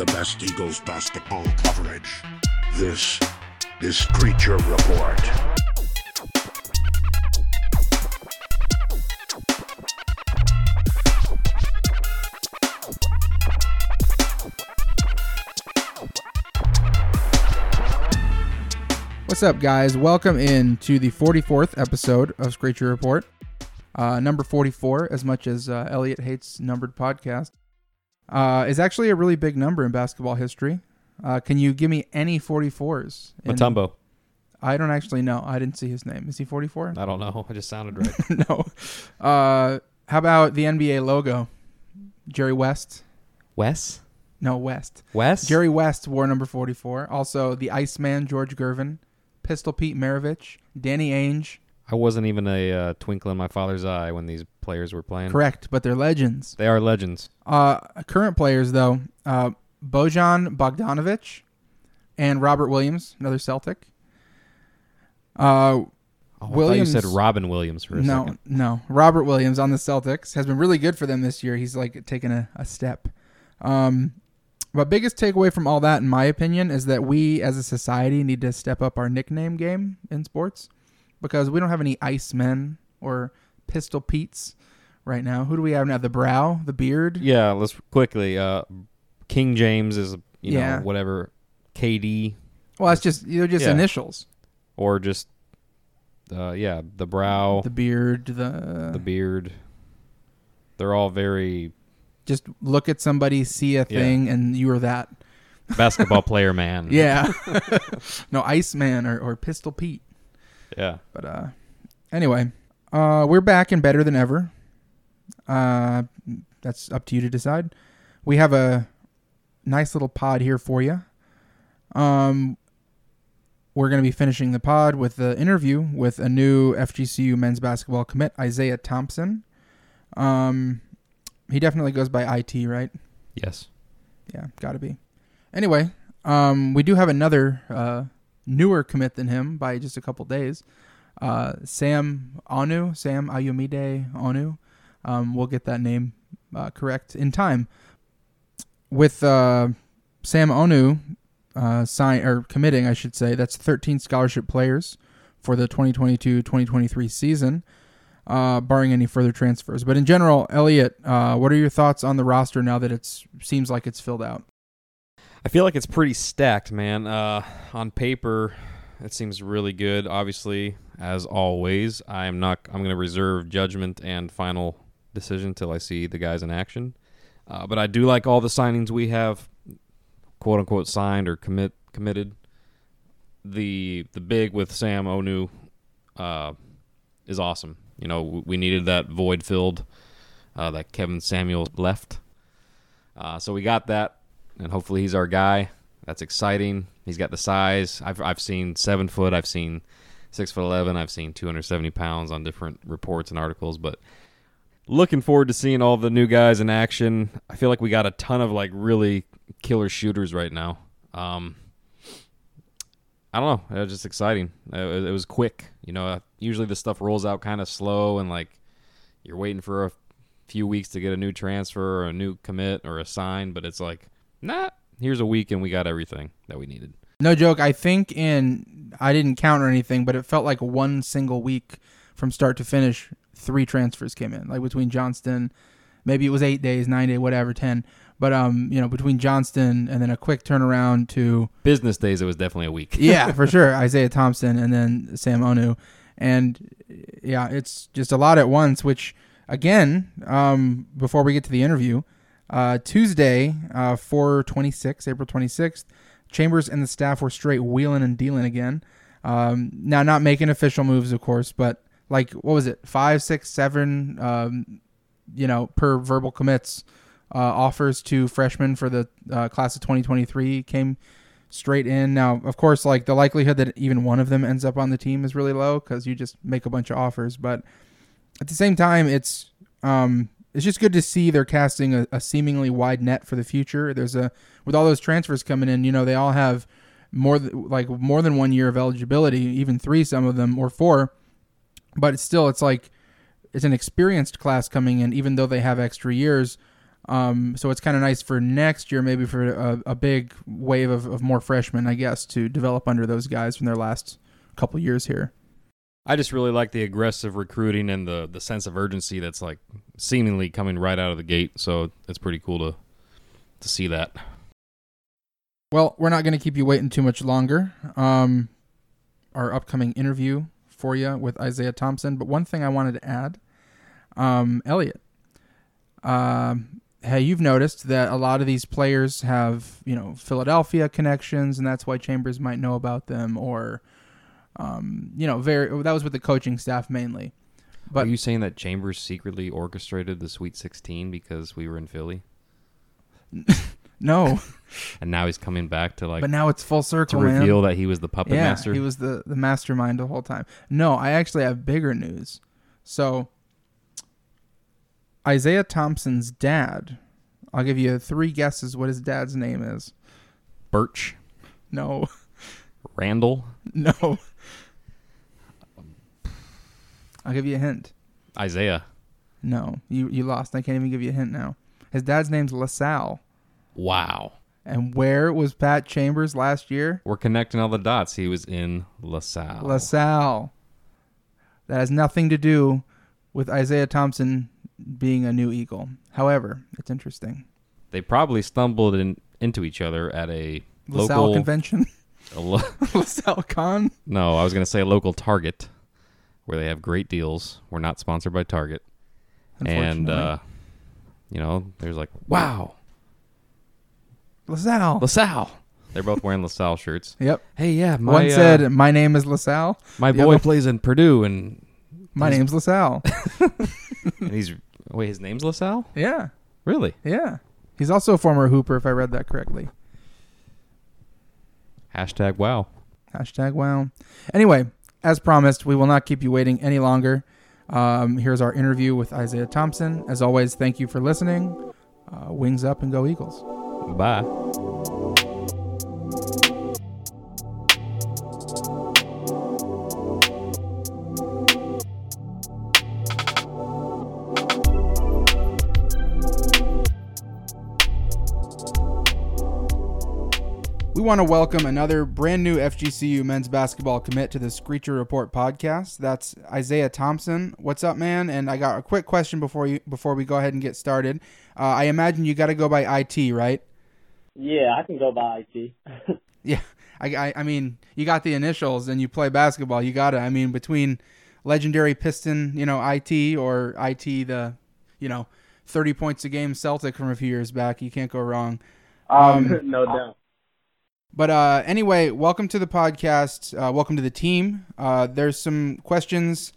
the best Eagles basketball coverage. This is Screecher Report. What's up, guys? Welcome in to the 44th episode of Screecher Report. Uh, number 44, as much as uh, Elliot hates numbered podcast, uh, is actually a really big number in basketball history. Uh, can you give me any 44s? in- Mutombo. I don't actually know. I didn't see his name. Is he 44? I don't know. It just sounded right. no. Uh, how about the NBA logo? Jerry West? Wes? No, West. West? Jerry West wore number 44. Also, the Iceman, George Gervin. Pistol Pete Maravich. Danny Ainge. I wasn't even a uh, twinkle in my father's eye when these players were playing. Correct, but they're legends. They are legends. Uh, current players though, uh, Bojan Bogdanovic and Robert Williams, another Celtic. Uh, Oh, Williams- thought you said Robin Williams for a no, second. no, no. Robert Williams on the Celtics has been really good for them this year. He's like taken a, a step. Um, but biggest takeaway from all that, in my opinion, is that we as a society need to step up our nickname game in sports because we don't have any Icemen or Pistol Pete's right now. Who do we have now? The Brow, the Beard. Yeah, let's quickly. Uh, King James is, you Yeah. know, whatever. KD Well, that's just they're just Yeah. initials. or just, uh, yeah, the brow, The beard, the, the beard. They're all very just look at somebody, see a thing, and you are that. basketball player man. Yeah. no, Iceman or, or Pistol Pete. Yeah. But uh, anyway, uh, we're back and better than ever. Uh, that's up to you to decide. We have a nice little pod here for you. Um, we're going to be finishing the pod with the interview with a new FGCU men's basketball commit, Isaiah Thompson. Um, he definitely goes by IT, right? Yes. Yeah, got to be. Anyway, um, we do have another uh, newer commit than him by just a couple days. Uh, Sam Onu, Sam Ayumide Onu. Um, we'll get that name uh, correct in time. With uh, Sam Onu uh, sign or committing, I should say, that's 13 scholarship players for the 2022-2023 season, uh, barring any further transfers. But in general, Elliot, uh, what are your thoughts on the roster now that it seems like it's filled out? I feel like it's pretty stacked, man. Uh, on paper, it seems really good. Obviously, as always, I am not. I'm going to reserve judgment and final decision till I see the guys in action. Uh, but I do like all the signings we have, quote unquote, signed or commit committed. The the big with Sam Onu uh, is awesome. You know, we needed that void filled uh, that Kevin Samuel left. Uh, so we got that and hopefully he's our guy. That's exciting. He's got the size. I've I've seen seven foot. I've seen six foot eleven. I've seen two hundred seventy pounds on different reports and articles. But looking forward to seeing all the new guys in action. I feel like we got a ton of like really killer shooters right now. Um, I don't know. It was just exciting. It was, quick. You know, uh, usually this stuff rolls out kind of slow and like you're waiting for a few weeks to get a new transfer or a new commit or a sign, but it's like, nah, here's a week and we got everything that we needed. No joke. I think in I didn't count or anything, but it felt like one single week from start to finish. Three transfers came in, like between Johnston. Maybe it was eight days, nine days, whatever, ten. But um, you know, between Johnston and then a quick turnaround to Business days, it was definitely a week. yeah, for sure, Isaiah Thompson and then Sam Onu, and yeah, it's just a lot at once. Which again, um, before we get to the interview, uh, Tuesday, uh, four twenty six, April twenty sixth, Chambers and the staff were straight wheeling and dealing again. Um, now, not making official moves, of course, but like what was it, five, six, seven, um, you know, per verbal commits. Uh, offers to freshmen for the uh, class of 2023 came straight in. Now, of course, like the likelihood that even one of them ends up on the team is really low because you just make a bunch of offers. But at the same time, it's um, it's just good to see they're casting a, a seemingly wide net for the future. There's a with all those transfers coming in, you know, they all have more th- like more than one year of eligibility, even three, some of them or four. But it's still, it's like it's an experienced class coming in, even though they have extra years. Um, so it's kind of nice for next year, maybe for a, a big wave of, of more freshmen, I guess, to develop under those guys from their last couple years here. I just really like the aggressive recruiting and the the sense of urgency that's like seemingly coming right out of the gate. So it's pretty cool to to see that. Well, we're not going to keep you waiting too much longer. Um, our upcoming interview for you with Isaiah Thompson, but one thing I wanted to add, um, Elliot. Um, hey, you've noticed that a lot of these players have, you know, Philadelphia connections, and that's why Chambers might know about them, or, um, you know, very. That was with the coaching staff mainly. But are you saying that Chambers secretly orchestrated the Sweet 16 because we were in Philly? no. and now he's coming back to like. But now it's full circle. To reveal man. that he was the puppet yeah, master. he was the the mastermind the whole time. No, I actually have bigger news. So Isaiah Thompson's dad. I'll give you three guesses what his dad's name is. Birch. No. Randall. No. I'll give you a hint. Isaiah. No, you you lost. I can't even give you a hint now. His dad's name's LaSalle. Wow. And where was Pat Chambers last year? We're connecting all the dots. He was in LaSalle. LaSalle. That has nothing to do with Isaiah Thompson being a new Eagle. However, it's interesting. They probably stumbled in, into each other at a LaSalle local convention. A lo- LaSalle Con. No, I was going to say a local Target where they have great deals. We're not sponsored by Target. And uh, you know, there's like, wow, LaSalle. LaSalle. They're both wearing LaSalle shirts. Yep. Hey, yeah. My, One uh, said, "My name is LaSalle." My The boy other- plays in Purdue, and My name's LaSalle. and he's wait, his name's LaSalle. yeah, Really? yeah. He's also a former Hooper, if I read that correctly. Hashtag wow. Hashtag wow. Anyway, as promised, we will not keep you waiting any longer. Um, here's our interview with Isaiah Thompson. As always, thank you for listening. Uh, wings up and go Eagles. Bye. Want to welcome another brand new FGCU men's basketball commit to the Screecher Report podcast. That's Isaiah Thompson. What's up, man? And I got a quick question before you before we go ahead and get started. Uh, I imagine you got to go by IT, right? Yeah, I can go by IT. Yeah, I, I, I mean, you got the initials and you play basketball. You got to. I mean, between legendary Piston, you know, IT or IT, the, you know, thirty points a game Celtic from a few years back, you can't go wrong. Um, no doubt. But uh, anyway, welcome to the podcast. Uh, welcome to the team. Uh, there's some questions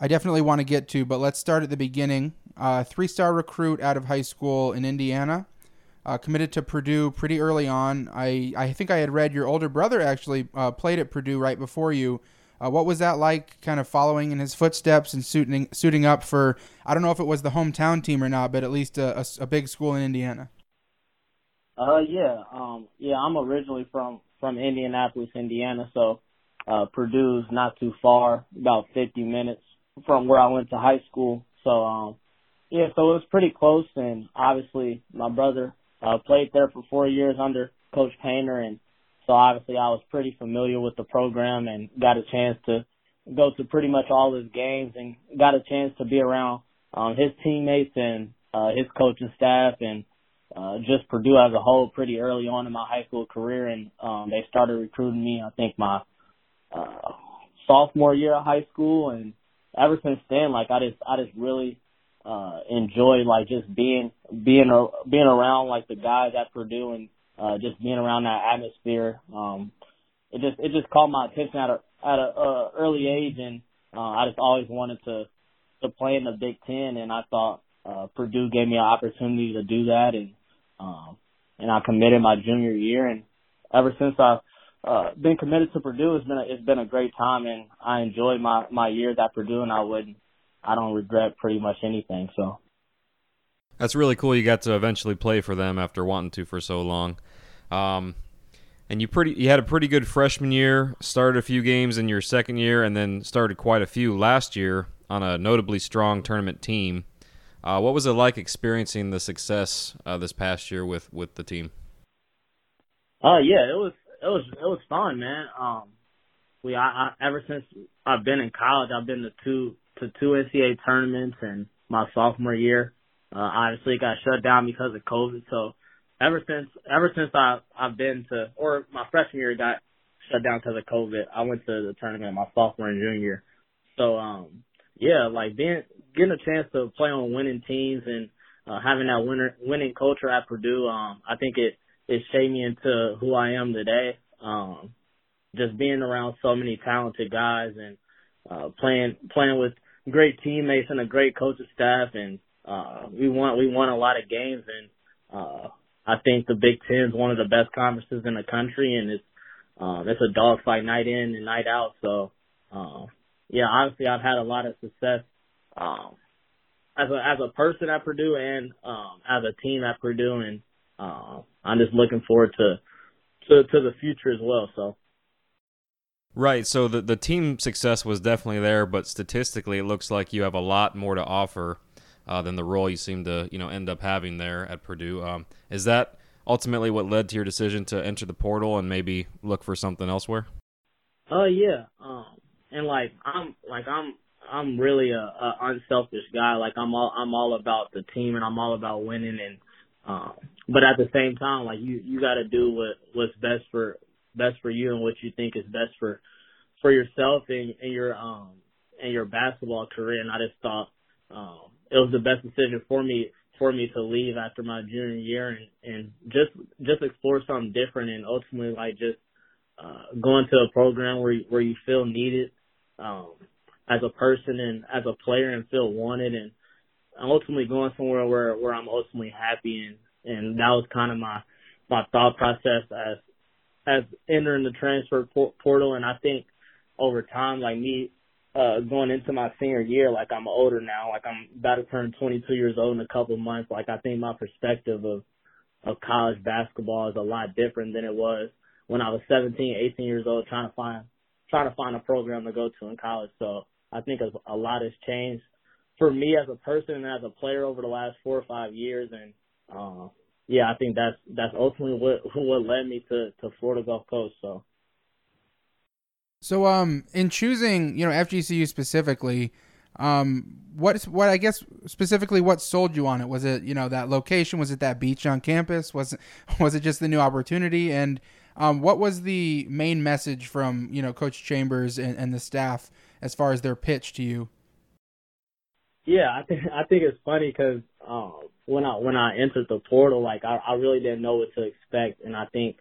I definitely want to get to, but let's start at the beginning. Uh, three-star recruit out of high school in Indiana, uh, committed to Purdue pretty early on. I I think I had read your older brother actually uh, played at Purdue right before you. What was that like, kind of following in his footsteps and suiting suiting up for? I don't know if it was the hometown team or not, but at least a, a, a big school in Indiana. Uh, yeah, um, yeah, I'm originally from from Indianapolis, Indiana, so uh, Purdue's not too far, about 50 minutes from where I went to high school. So, um, yeah, so it was pretty close, and obviously my brother uh, played there for four years under Coach Painter, and so obviously I was pretty familiar with the program and got a chance to go to pretty much all his games and got a chance to be around um, his teammates and uh, his coaching staff and uh, just Purdue as a whole pretty early on in my high school career, and um, they started recruiting me. I think my uh, sophomore year of high school, and ever since then, like I just I just really uh, enjoy like just being being being around like the guys at Purdue and uh, just being around that atmosphere. Um, it just it just caught my attention at a at a uh, early age, and uh, I just always wanted to to play in the Big Ten, and I thought uh, Purdue gave me an opportunity to do that, and um, and I committed my junior year, and ever since I've uh, been committed to Purdue, it's been a, it's been a great time, and I enjoyed my my years at Purdue, and I wouldn't, I don't regret pretty much anything. So That's really cool. You got to eventually play for them after wanting to for so long. Um, and you pretty you had a pretty good freshman year. Started a few games in your second year, and then started quite a few last year on a notably strong tournament team. Uh, what was it like experiencing the success uh, this past year with with the team? Uh, yeah, it was it was it was fun, man. Um, we I, I ever since I've been in college, I've been to two to two NCAA tournaments, and my sophomore year, uh, obviously got shut down because of COVID. So ever since ever since I I've been to or my freshman year got shut down because of COVID, I went to the tournament my sophomore and junior. So um yeah, like being getting a chance to play on winning teams and uh, having that winner winning culture at Purdue, um, I think it it shaped me into who I am today. Um, just being around so many talented guys and uh, playing playing with great teammates and a great coaching staff, and uh, we won we won a lot of games, and uh, I think the Big Ten is one of the best conferences in the country, and it's um, it's a dogfight night in and night out. So uh, yeah, obviously I've had a lot of success um, as a as a person at Purdue and um, as a team at Purdue, and uh, I'm just looking forward to to to the future as well. So. Right. So the the team success was definitely there, but statistically, it looks like you have a lot more to offer uh, than the role you seem to you know end up having there at Purdue. Um, is that ultimately what led to your decision to enter the portal and maybe look for something elsewhere? Oh uh, yeah. Um, and like I'm like I'm I'm really a, a unselfish guy. Like I'm all I'm all about the team and I'm all about winning and um but at the same time like you you got to do what what's best for best for you and what you think is best for for yourself and, and your um and your basketball career and I just thought um it was the best decision for me for me to leave after my junior year and and just just explore something different and ultimately like just uh going to a program where where you feel needed um, as a person and as a player and feel wanted and ultimately going somewhere where where I'm ultimately happy and and that was kind of my my thought process as as entering the transfer portal and I think over time like me uh going into my senior year like I'm older now like I'm about to turn 22 years old in a couple of months like I think my perspective of of college basketball is a lot different than it was when I was 17 18 years old trying to find trying to find a program to go to in college. So I think a, a lot has changed for me as a person and as a player over the last four or five years. And, uh, yeah, I think that's, that's ultimately what, what led me to, to Florida Gulf Coast. So. So, um, in choosing, you know, FGCU specifically, um, what, what I guess specifically, what sold you on it? Was it, you know, that location? Was it that beach on campus? Was it, was it just the new opportunity? And, um, what was the main message from you know Coach Chambers and, and the staff as far as their pitch to you? Yeah, I think I think it's funny because um, when I when I entered the portal, like I, I really didn't know what to expect, and I think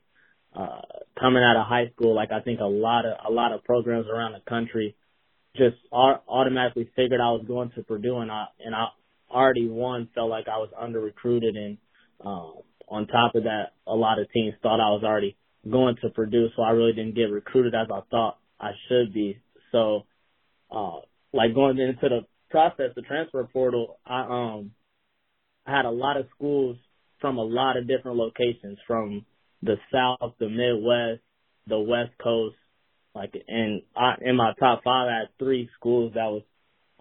uh, coming out of high school, like I think a lot of a lot of programs around the country just automatically figured I was going to Purdue, and I and I already one felt like I was under recruited, and um, on top of that, a lot of teams thought I was already going to Purdue, so I really didn't get recruited as I thought I should be. So, uh, like going into the process, the transfer portal, I um had a lot of schools from a lot of different locations, from the South, the Midwest, the West Coast, like and I in my top five I had three schools that was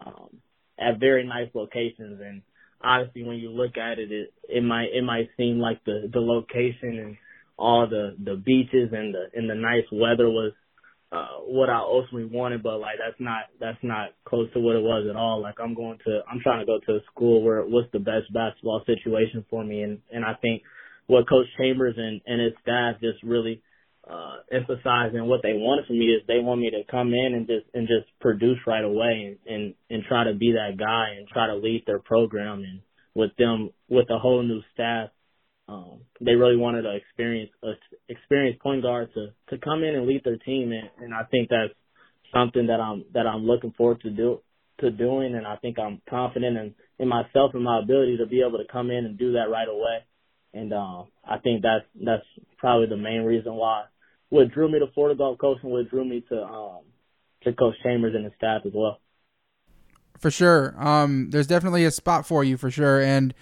um at very nice locations and obviously when you look at it it it might it might seem like the the location and all the the beaches and the and the nice weather was uh what I ultimately wanted, but like that's not that's not close to what it was at all. Like I'm going to I'm trying to go to a school where what's the best basketball situation for me and and I think what Coach Chambers and and his staff just really uh emphasizing what they wanted from me is they want me to come in and just and just produce right away and and, and try to be that guy and try to lead their program and with them with a whole new staff um, they really wanted an a experienced point guard to to come in and lead their team, and, and I think that's something that I'm that I'm looking forward to do to doing, and I think I'm confident in in myself and my ability to be able to come in and do that right away, and um, I think that's that's probably the main reason why what drew me to Florida Gulf Coast and what drew me to um to Coach Chambers and his staff as well. For sure, um, there's definitely a spot for you for sure, and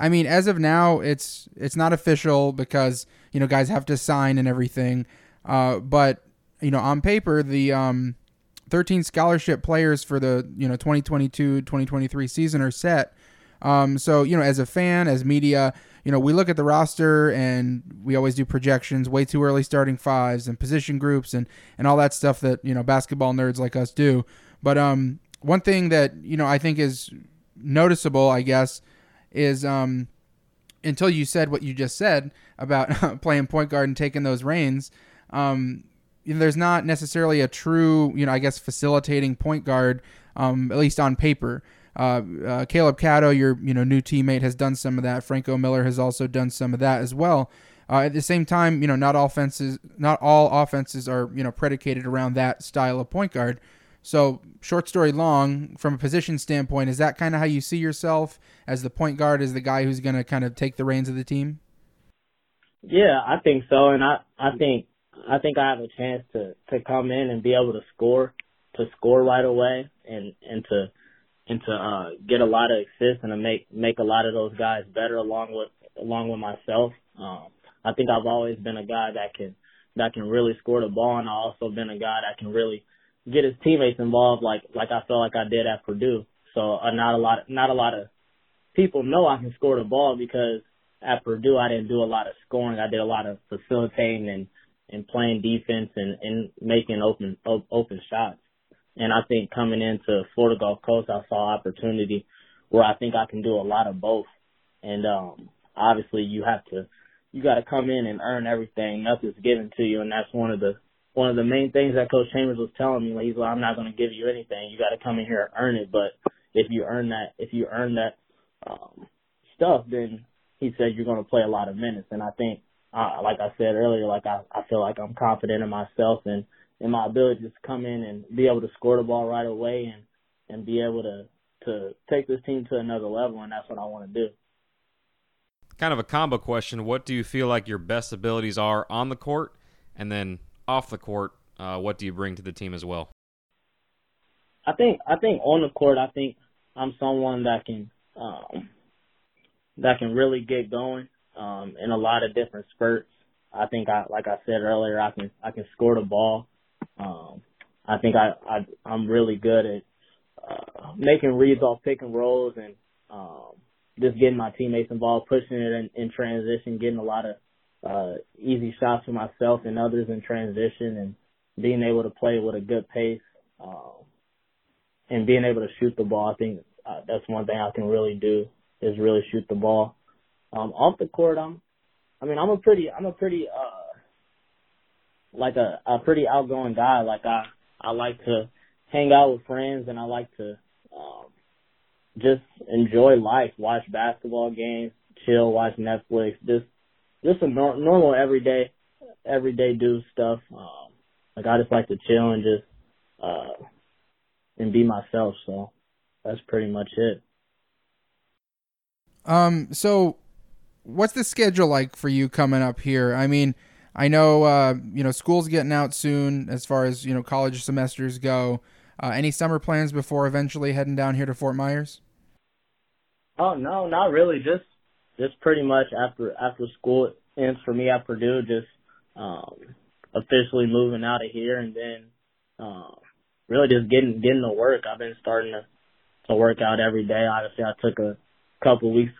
I mean, as of now, it's it's not official because you know guys have to sign and everything. Uh, but you know, on paper, the um, 13 scholarship players for the you know 2022-2023 season are set. Um, so you know, as a fan, as media, you know, we look at the roster and we always do projections, way too early starting fives and position groups and and all that stuff that you know basketball nerds like us do. But um, one thing that you know I think is noticeable, I guess, is um, until you said what you just said about playing point guard and taking those reins. Um, you know, there's not necessarily a true, you know, I guess facilitating point guard, um, at least on paper. Uh, uh, Caleb Catto, your you know new teammate, has done some of that. Franco Miller has also done some of that as well. Uh, at the same time, you know, not all offenses, not all offenses are you know predicated around that style of point guard. So, short story long, from a position standpoint, is that kind of how you see yourself as the point guard, as the guy who's going to kind of take the reins of the team? Yeah, I think so, and I I think I think I have a chance to to come in and be able to score, to score right away, and and to and to uh, get a lot of assists and to make make a lot of those guys better along with along with myself. Um, I think I've always been a guy that can that can really score the ball, and I've also been a guy that can really get his teammates involved, like like I felt like I did at Purdue. So uh, not a lot not a lot of people know I can score the ball because at Purdue I didn't do a lot of scoring. I did a lot of facilitating and and playing defense and and making open open shots. And I think coming into Florida Gulf Coast, I saw opportunity where I think I can do a lot of both. And um obviously you have to you got to come in and earn everything. Nothing's given to you, and that's one of the one of the main things that Coach Chambers was telling me. Like, he's like, I'm not going to give you anything. You got to come in here and earn it. But if you earn that, if you earn that um, stuff, then he said you're going to play a lot of minutes. And I think, uh, like I said earlier, like I, I feel like I'm confident in myself and in my ability to come in and be able to score the ball right away and and be able to to take this team to another level. And that's what I want to do. Kind of a combo question. What do you feel like your best abilities are on the court, and then off the court, uh, what do you bring to the team as well? I think I think on the court, I think I'm someone that can um, that can really get going um, in a lot of different spurts. I think I like I said earlier, I can I can score the ball. Um, I think I, I I'm really good at uh, making reads off pick and rolls and um, just getting my teammates involved, pushing it in, in transition, getting a lot of uh, easy shots for myself and others in transition and being able to play with a good pace, um, and being able to shoot the ball. I think uh, that's one thing I can really do is really shoot the ball. Um, off the court, I'm, I mean, I'm a pretty, I'm a pretty, uh, like a, a pretty outgoing guy. Like I, I like to hang out with friends and I like to, um, just enjoy life, watch basketball games, chill, watch Netflix, just just a nor- normal everyday everyday do stuff. Um, like I just like to chill and just uh and be myself. So that's pretty much it. Um. So, what's the schedule like for you coming up here? I mean, I know uh, you know school's getting out soon as far as you know college semesters go. Uh, any summer plans before eventually heading down here to Fort Myers? Oh no, not really. Just just pretty much after after school ends for me at Purdue, just um, officially moving out of here, and then uh, really just getting getting to work. I've been starting to to work out every day. Obviously, I took a couple weeks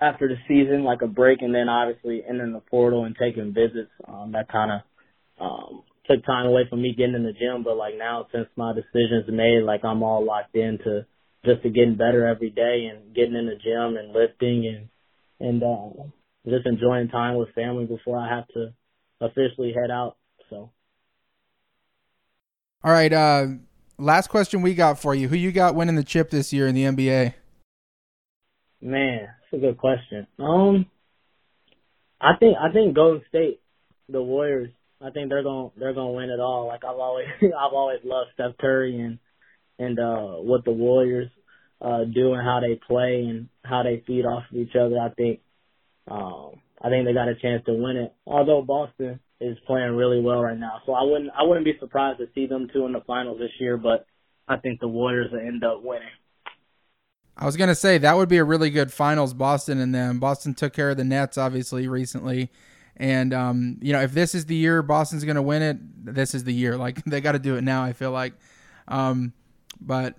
after the season, like a break, and then obviously entering the portal and taking visits. Um, that kind of um, took time away from me getting in the gym, but like now since my decision's made, like I'm all locked into just to getting better every day and getting in the gym and lifting and and uh, just enjoying time with family before I have to officially head out. So. All right. Uh, last question we got for you: Who you got winning the chip this year in the NBA? Man, that's a good question. Um, I think I think Golden State, the Warriors. I think they're going to they're gonna win it all. Like I've always I've always loved Steph Curry and and uh what the Warriors uh do and how they play and how they feed off of each other. I think um, I think they got a chance to win it. Although Boston is playing really well right now, so I wouldn't I wouldn't be surprised to see them two in the finals this year. But I think the Warriors will end up winning. I was gonna say that would be a really good finals, Boston and them. Boston took care of the Nets obviously recently, and um, you know if this is the year Boston's gonna win it, this is the year. Like they got to do it now. I feel like, um, but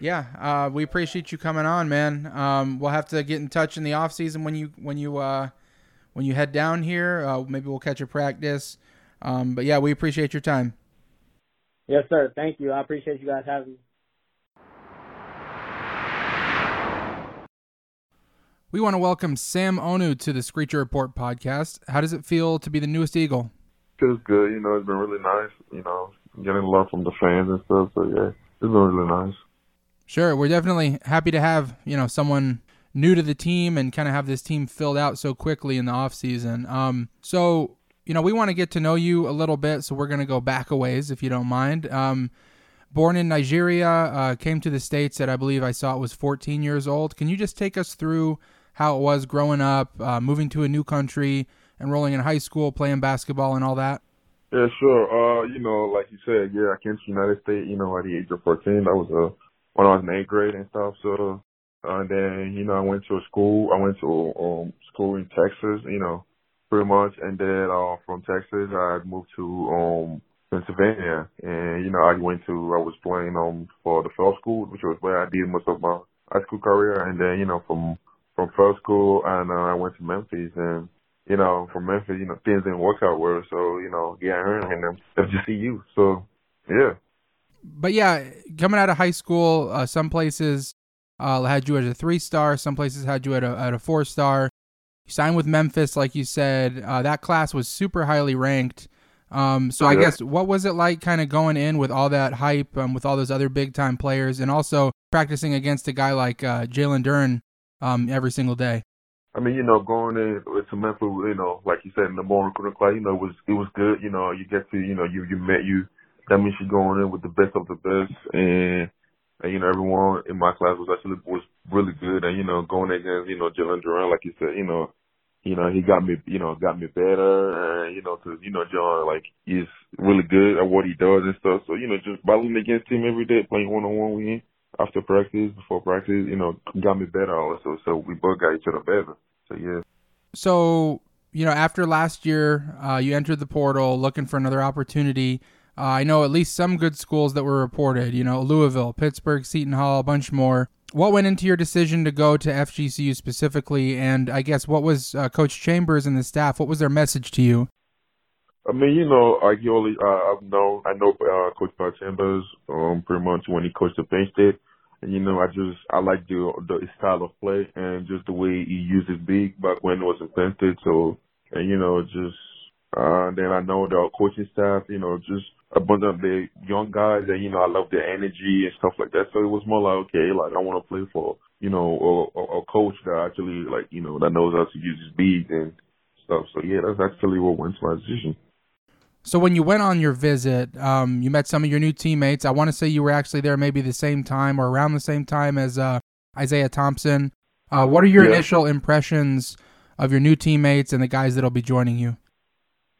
Yeah, uh, we appreciate you coming on, man. Um, we'll have to get in touch in the off season when you when you uh, when you head down here. Uh, maybe we'll catch a practice. Um, but yeah, we appreciate your time. Yes, sir. Thank you. I appreciate you guys having me. We want to welcome Sam Onu to the Screecher Report podcast. How does it feel to be the newest Eagle? Feels good. You know, it's been really nice. You know, getting a lot from the fans and stuff. So yeah, it's been really nice. Sure, we're definitely happy to have you know someone new to the team and kind of have this team filled out so quickly in the off season. Um, so you know we want to get to know you a little bit, so we're going to go back a ways if you don't mind. Um, born in Nigeria, uh, came to the states at I believe I saw it was 14 years old. Can you just take us through how it was growing up, uh, moving to a new country, enrolling in high school, playing basketball, and all that? Yeah, sure. Uh, you know, like you said, yeah, I came to the United States, you know, at the age of 14. That was uh, when I was in eighth grade and stuff. So, uh, and then, you know, I went to a school. I went to um school in Texas, you know, pretty much. And then, uh, from Texas, I moved to, um, Pennsylvania. And, you know, I went to, I was playing, um, for the Phelps school, which was where I did most of my high school career. And then, you know, from, from Phelps school, and, uh, I went to Memphis and, you know, from Memphis, you know, things didn't work out well. So, you know, yeah, I in them FGCU. So, yeah but yeah, coming out of high school, uh, some places uh, had you as a three star, some places had you at a, at a four star. You signed with Memphis, like you said. Uh, that class was super highly ranked. Um, so I guess what was it like, kind of going in with all that hype, um, with all those other big time players, and also practicing against a guy like uh, Jalen Duren um, every single day? I mean, you know, going in to Memphis, you know, like you said, in the morning recruiting class, you know, it was it was good. You know, you get to, you know, you you met you that means she's going in with the best of the best, and, and you know everyone in my class was actually was really good, and you know going against you know Jalen Duren, like you said, you know, you know he got me, you know, got me better, and you know because you know John like he's really good at what he does and stuff. So you know just battling against him every day, playing one on one with him after practice, before practice, you know, got me better also. So we both got each other better. So yeah. So you know, after last year, uh, you entered the portal looking for another opportunity. Uh, I know at least some good schools that were reported, you know, Louisville, Pittsburgh, Seton Hall, a bunch more. What went into your decision to go to FGCU specifically? And I guess what was uh, Coach Chambers and the staff, what was their message to you? I mean, you know, I, only, uh, I know, I know, uh, Coach Chambers, um, pretty much when he coached the Penn State. And, you know, I just, I like the, the style of play and just the way he uses big back when it was in Penn State. So, and, you know, just, uh, then I know the coaching staff, you know, just a bunch of the young guys and, you know, I love their energy and stuff like that. So it was more like, okay, like I want to play for, you know, a, a coach that actually like, you know, that knows how to use his beat and stuff. So yeah, that's actually what went to my decision. So when you went on your visit, um, you met some of your new teammates. I want to say you were actually there maybe the same time or around the same time as uh, Isaiah Thompson. Uh, what are your yeah. initial impressions of your new teammates and the guys that'll be joining you?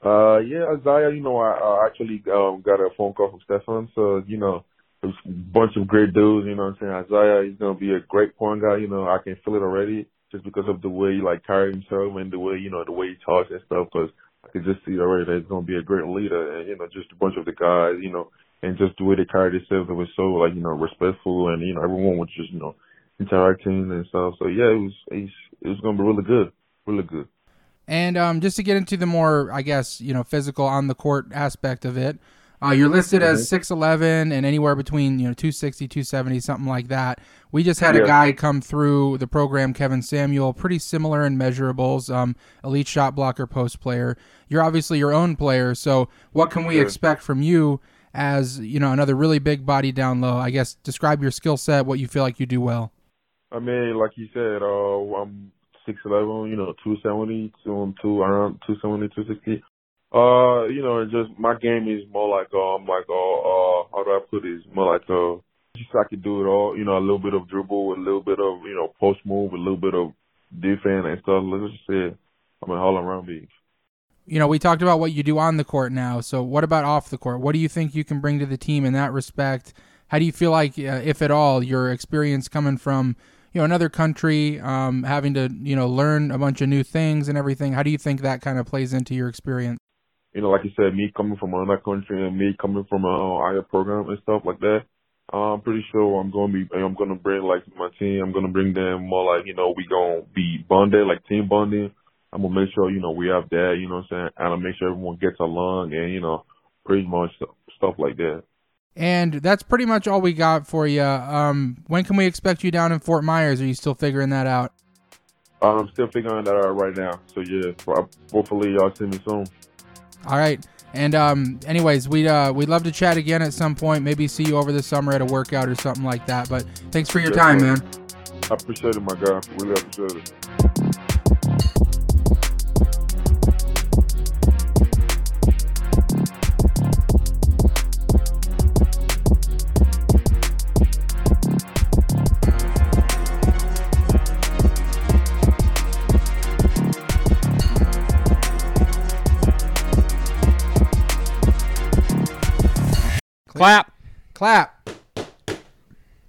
Uh, yeah, Isaiah, you know, I, I actually um, got a phone call from Stefan, so, you know, a bunch of great dudes, you know what I'm saying? Isaiah, he's going to be a great point guy, you know, I can feel it already just because of the way he, like, carry himself and the way, you know, the way he talks and stuff, because I can just see already that he's going to be a great leader, and, you know, just a bunch of the guys, you know, and just the way they carried themselves, it was so, like, you know, respectful, and, you know, everyone was just, you know, interacting and stuff, so, yeah, it was, it was going to be really good, really good. And um, just to get into the more, I guess, you know, physical on the court aspect of it, uh, you're listed as 6'11 and anywhere between, you know, 260, 270, something like that. We just had yeah. a guy come through the program, Kevin Samuel, pretty similar in measurables, um, elite shot blocker, post player. You're obviously your own player, so what can we expect from you as, you know, another really big body down low? I guess describe your skill set, what you feel like you do well. I mean, like you said, uh, I'm six eleven, you know, two seventy, two two around two seventy, two sixty. Uh, you know, just my game is more like um like uh uh how do I put it? It's more like uh just I could do it all, you know, a little bit of dribble, a little bit of, you know, post move, a little bit of defense and stuff. Let's just say I'm an all around beast. You know, we talked about what you do on the court now. So, what about off the court? What do you think you can bring to the team in that respect? How do you feel like, uh, if at all, your experience coming from you know another country, um, having to you know learn a bunch of new things and everything. How do you think that kind of plays into your experience? You know, like you said, me coming from another country and me coming from a higher program and stuff like that. I'm pretty sure I'm gonna be. I'm gonna bring like my team. I'm gonna bring them more like you know we gonna be bonded like team bonding. I'm gonna make sure you know we have that. You know what I'm saying? And I'll make sure everyone gets along and you know pretty much stuff like that. And that's pretty much all we got for you. Um, when can we expect you down in Fort Myers? Are you still figuring that out? I'm still figuring that out right now. So yeah, hopefully y'all see me soon. All right. And um, anyways, we'd uh, we'd love to chat again at some point. Maybe see you over the summer at a workout or something like that. But thanks for your yeah, time, man. I appreciate it, my guy. Really appreciate it. Clap. Clap.